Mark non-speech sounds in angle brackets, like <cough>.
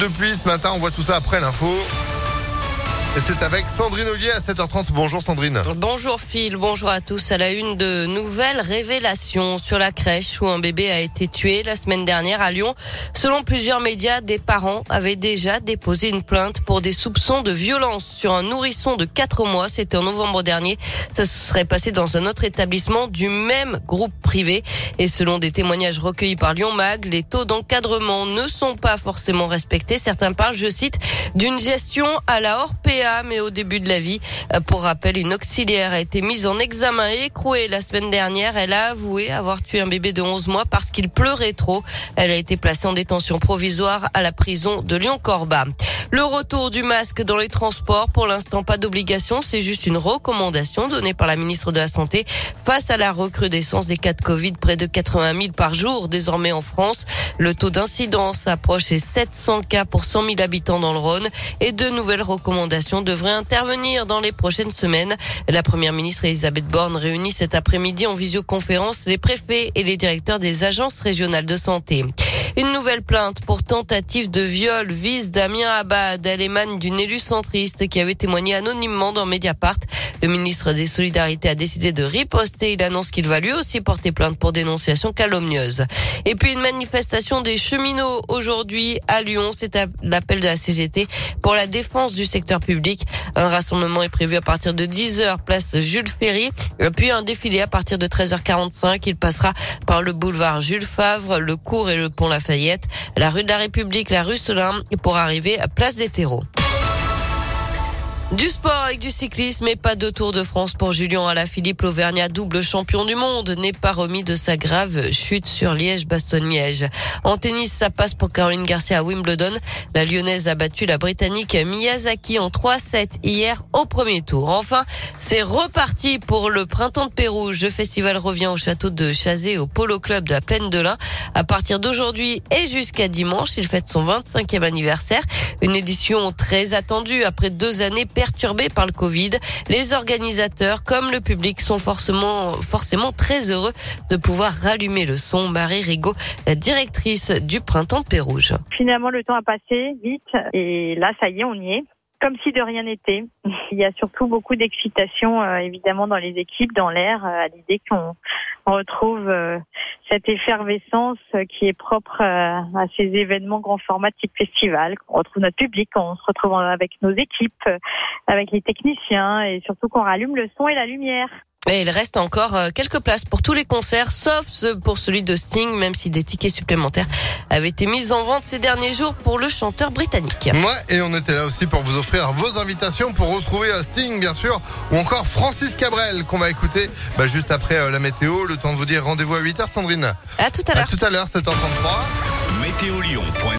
Depuis ce matin, on voit tout ça après l'info. C'est avec Sandrine Ollier à 7h30. Bonjour Sandrine. Bonjour Phil, bonjour à tous. À la une de nouvelles révélations sur la crèche où un bébé a été tué la semaine dernière à Lyon. Selon plusieurs médias, des parents avaient déjà déposé une plainte pour des soupçons de violence sur un nourrisson de 4 mois. C'était en novembre dernier. Ça se serait passé dans un autre établissement du même groupe privé. Et selon des témoignages recueillis par Lyon Mag, les taux d'encadrement ne sont pas forcément respectés. Certains parlent, je cite, d'une gestion à la hors mais au début de la vie. Euh, pour rappel, une auxiliaire a été mise en examen et écrouée la semaine dernière. Elle a avoué avoir tué un bébé de 11 mois parce qu'il pleurait trop. Elle a été placée en détention provisoire à la prison de Lyon-Corba. Le retour du masque dans les transports, pour l'instant pas d'obligation, c'est juste une recommandation donnée par la ministre de la Santé face à la recrudescence des cas de Covid, près de 80 000 par jour désormais en France. Le taux d'incidence approche les 700 cas pour 100 000 habitants dans le Rhône et de nouvelles recommandations devraient intervenir dans les prochaines semaines. La première ministre Elisabeth Borne réunit cet après-midi en visioconférence les préfets et les directeurs des agences régionales de santé. Une nouvelle plainte pour tentative de viol vise Damien Abad. Elle émane d'une élue centriste qui avait témoigné anonymement dans Mediapart. Le ministre des Solidarités a décidé de riposter. Il annonce qu'il va lui aussi porter plainte pour dénonciation calomnieuse. Et puis une manifestation des cheminots aujourd'hui à Lyon. C'est l'appel de la CGT pour la défense du secteur public. Un rassemblement est prévu à partir de 10h, place Jules Ferry. Puis un défilé à partir de 13h45. Il passera par le boulevard Jules Favre, le cours et le pont La rue de la République, la rue Solin pour arriver à place des terreaux. Du sport avec du cyclisme et pas de Tour de France pour Julien Alaphilippe. L'Auvergnat, double champion du monde, n'est pas remis de sa grave chute sur Liège-Bastogne-Liège. En tennis, ça passe pour Caroline Garcia à Wimbledon. La Lyonnaise a battu la Britannique Miyazaki en 3-7 hier au premier tour. Enfin, c'est reparti pour le printemps de Pérouge. Le festival revient au château de Chazé au Polo Club de la Plaine de l'Ain. À partir d'aujourd'hui et jusqu'à dimanche, il fête son 25e anniversaire. Une édition très attendue après deux années perturbés par le Covid. Les organisateurs comme le public sont forcément, forcément très heureux de pouvoir rallumer le son. Marie Rigaud, la directrice du Printemps Pérouge. Finalement, le temps a passé vite et là, ça y est, on y est comme si de rien n'était. <laughs> Il y a surtout beaucoup d'excitation, euh, évidemment, dans les équipes, dans l'air, euh, à l'idée qu'on retrouve euh, cette effervescence qui est propre à ces événements grand format type festival. On retrouve notre public, on se retrouve avec nos équipes, avec les techniciens et surtout qu'on rallume le son et la lumière. Et il reste encore euh, quelques places pour tous les concerts, sauf pour celui de Sting, même si des tickets supplémentaires avaient été mis en vente ces derniers jours pour le chanteur britannique. Ouais, et on était là aussi pour vous offrir vos invitations pour retrouver euh, Sting, bien sûr, ou encore Francis Cabrel, qu'on va écouter bah, juste après euh, la météo. Le temps de vous dire rendez-vous à 8h, Sandrine. À tout à l'heure. À tout à l'heure, 7h33. Météo